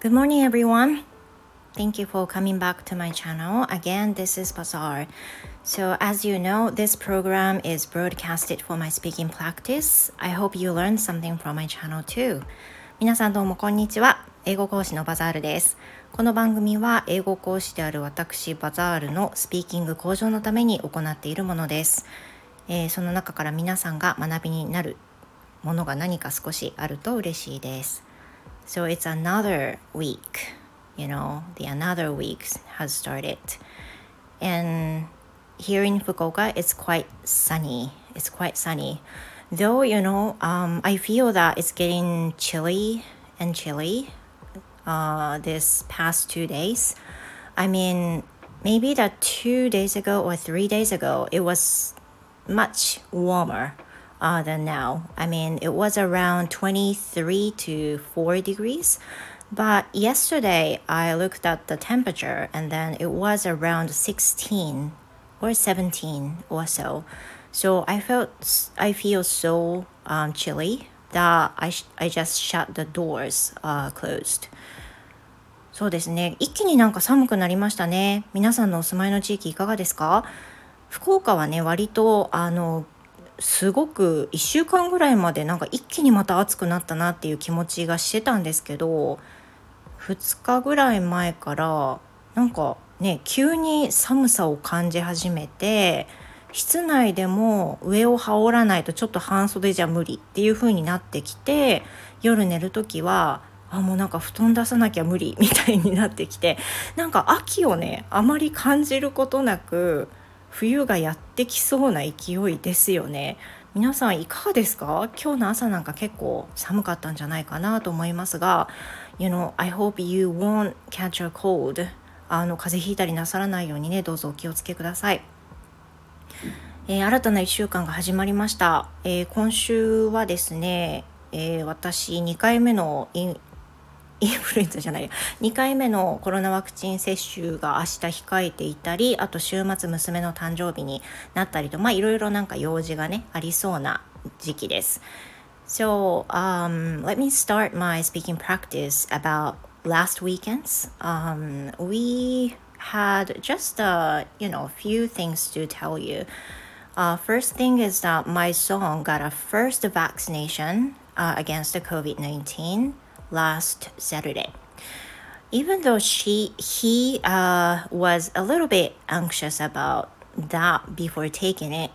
Good morning, everyone. Thank you for coming back to my channel. Again, this is Bazaar. So, as you know, this program is broadcasted for my speaking practice. I hope you learned something from my channel too. 皆さんどうもこんにちは。英語講師のバザールです。この番組は英語講師である私バザールのスピーキング向上のために行っているものです。えー、その中から皆さんが学びになるものが何か少しあると嬉しいです。So it's another week, you know, the another week has started. And here in Fukuoka, it's quite sunny. It's quite sunny. Though, you know, um, I feel that it's getting chilly and chilly uh, this past two days. I mean, maybe that two days ago or three days ago, it was much warmer uh, than now. I mean, it was around 23 to 4 degrees. But yesterday I looked at the temperature and then it was around 16 or 17 or so. So I felt I feel so um, chilly that I, I just shut the doors uh, closed. そうですね。一気になんか寒くなりましたね。皆さんのお住まいの地域いかがですか福岡はね、割とあの すごく1週間ぐらいまでなんか一気にまた暑くなったなっていう気持ちがしてたんですけど2日ぐらい前からなんかね急に寒さを感じ始めて室内でも上を羽織らないとちょっと半袖じゃ無理っていう風になってきて夜寝る時はあもうなんか布団出さなきゃ無理みたいになってきてなんか秋をねあまり感じることなく冬がやってきそうな勢いですよね。皆さんいかがですか？今日の朝なんか結構寒かったんじゃないかなと思いますが You know, I hope you won't catch a cold あの風邪ひいたりなさらないようにねどうぞお気をつけください。えー、新たな1週間が始まりました、えー、今週はですね、えー、私2回目のインインフルエンザじゃないや2回目のコロナワクチン接種が明日控えていたりあと週末娘の誕生日になったりとまあいろいろなんか用事がねありそうな時期です So um, let me start my speaking practice about last weekends um, we had just a you know few things to tell you uh, first thing is that my son got a first vaccination uh, against the COVID-19 last Saturday. Even though she he uh, was a little bit anxious about that before taking it,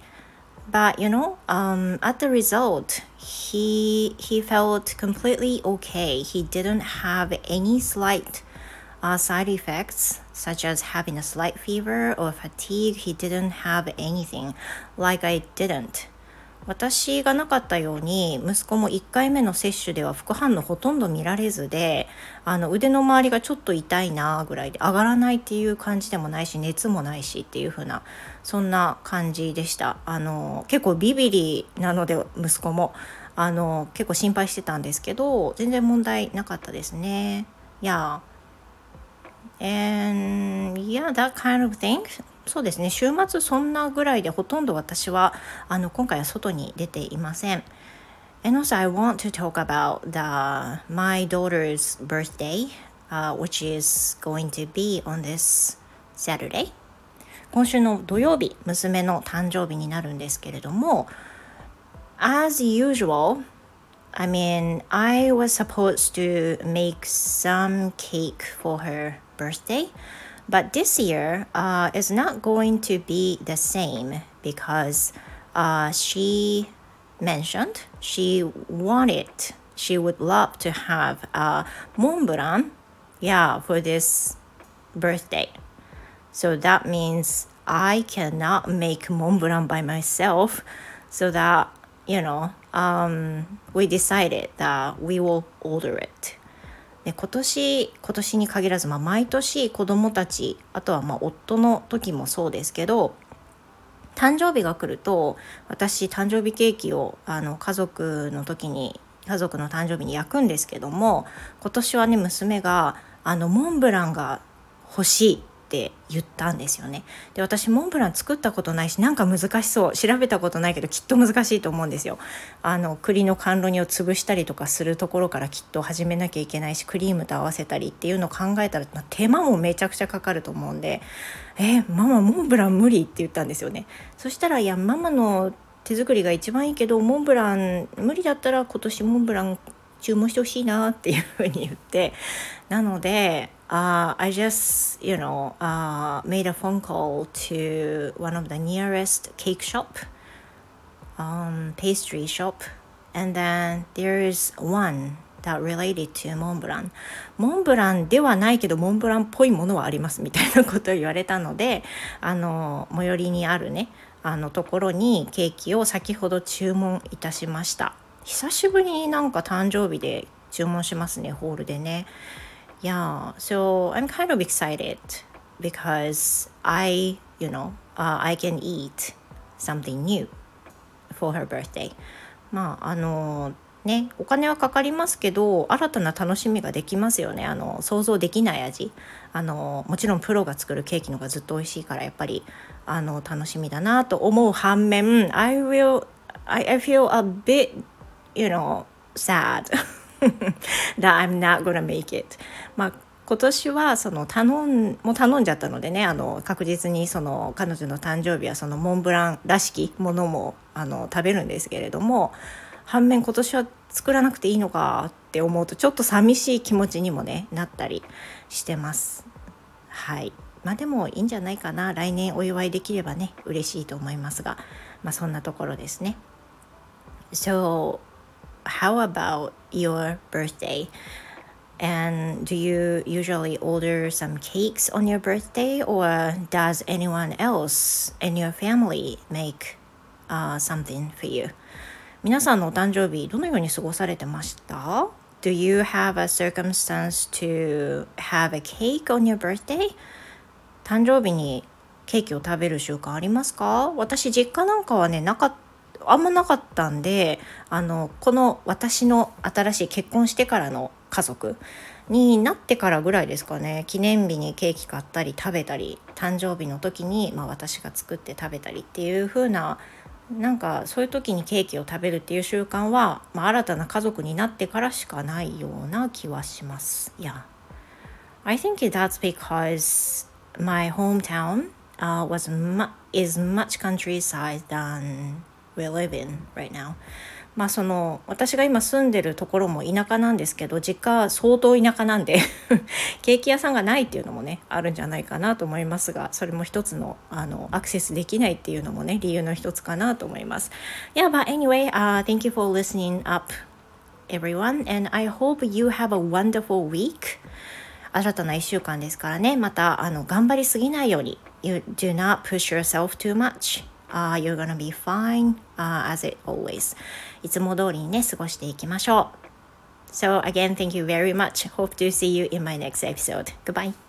but you know, um, at the result, he he felt completely okay. He didn't have any slight uh, side effects such as having a slight fever or fatigue. He didn't have anything like I didn't. 私がなかったように息子も1回目の接種では副反応ほとんど見られずであの腕の周りがちょっと痛いなぐらいで上がらないっていう感じでもないし熱もないしっていう風なそんな感じでしたあの結構ビビリなので息子もあの結構心配してたんですけど全然問題なかったですね。Yeah. And yeah, that kind of thing. そうですね週末そんなぐらいでほとんど私はあの今回は外に出ていません。And also I want to talk about the my daughter's birthday, uh, which is going to be on this Saturday. 今週の土曜日、娘の誕生日になるんですけれども、as usual, I mean, I was supposed to make some cake for her birthday. But this year uh, is not going to be the same because uh, she mentioned she wanted, she would love to have a Mont Blanc, yeah, for this birthday. So that means I cannot make Mont by myself. So that, you know, um, we decided that we will order it. で今年今年に限らず、まあ、毎年子どもたちあとはまあ夫の時もそうですけど誕生日が来ると私誕生日ケーキをあの家族の時に家族の誕生日に焼くんですけども今年はね娘があのモンブランが欲しい。って言ったんですよね。で私モンブラン作ったことないしなんか難しそう調べたことないけどきっと難しいと思うんですよ。あの栗の甘露煮を潰したりとかするところからきっと始めなきゃいけないしクリームと合わせたりっていうのを考えたら、まあ、手間もめちゃくちゃかかると思うんで「えー、ママモンブラン無理」って言ったんですよね。そしたら「いやママの手作りが一番いいけどモンブラン無理だったら今年モンブラン注文してほしいなっていうふうに言ってなので uh, I just you know uh, made a phone call to one of the nearest cake shop um, pastry shop and then there is one that related to モンブランモンブランではないけどモンブランっぽいものはありますみたいなことを言われたので あの最寄りにあるねあのところにケーキを先ほど注文いたしました。久しぶりになんか誕生日で注文しますねホールでね。Yeah so I'm kind of excited because I you know、uh, I can eat something new for her birthday まああのねお金はかかりますけど新たな楽しみができますよねあの想像できない味あのもちろんプロが作るケーキのがずっと美味しいからやっぱりあの楽しみだなと思う反面 I will I, I feel a bit you know sad that I'm not gonna make it. まあ今年はその頼んもう頼んじゃったのでねあの確実にその彼女の誕生日はそのモンブランらしきものもあの食べるんですけれども反面今年は作らなくていいのかって思うとちょっと寂しい気持ちにもねなったりしてます。はい。まあでもいいんじゃないかな。来年お祝いできればね嬉しいと思いますが。まあそんなところですね。So how about your birthday? And do you usually order some cakes on your birthday, or does anyone else in your family make uh, something for you? 皆さんのお誕生日どのように過ごされてました Do you have a circumstance to have a cake on your birthday? 誕生日にケーキを食べる習慣ありますか私実家なんかはねなか あんまなかったんであのこの私の新しい結婚してからの家族になってからぐらいですかね記念日にケーキ買ったり食べたり誕生日の時に、まあ、私が作って食べたりっていう風ななんかそういう時にケーキを食べるっていう習慣は、まあ、新たな家族になってからしかないような気はします。Yeah. I think that's because my hometown uh, was mu is much countryside than we live in right now. まあその私が今住んでるところも田舎なんですけど実家は相当田舎なんで ケーキ屋さんがないっていうのもねあるんじゃないかなと思いますがそれも一つのあのアクセスできないっていうのもね理由の一つかなと思います。Yeah, but anyway,、uh, thank you for listening up everyone and I hope you have a wonderful week. 新たな1週間ですからねまたあの頑張りすぎないように You do not push yourself too much uh, you're gonna be fine、uh, as it always いつも通りにね過ごしていきましょう So again thank you very much hope to see you in my next episode goodbye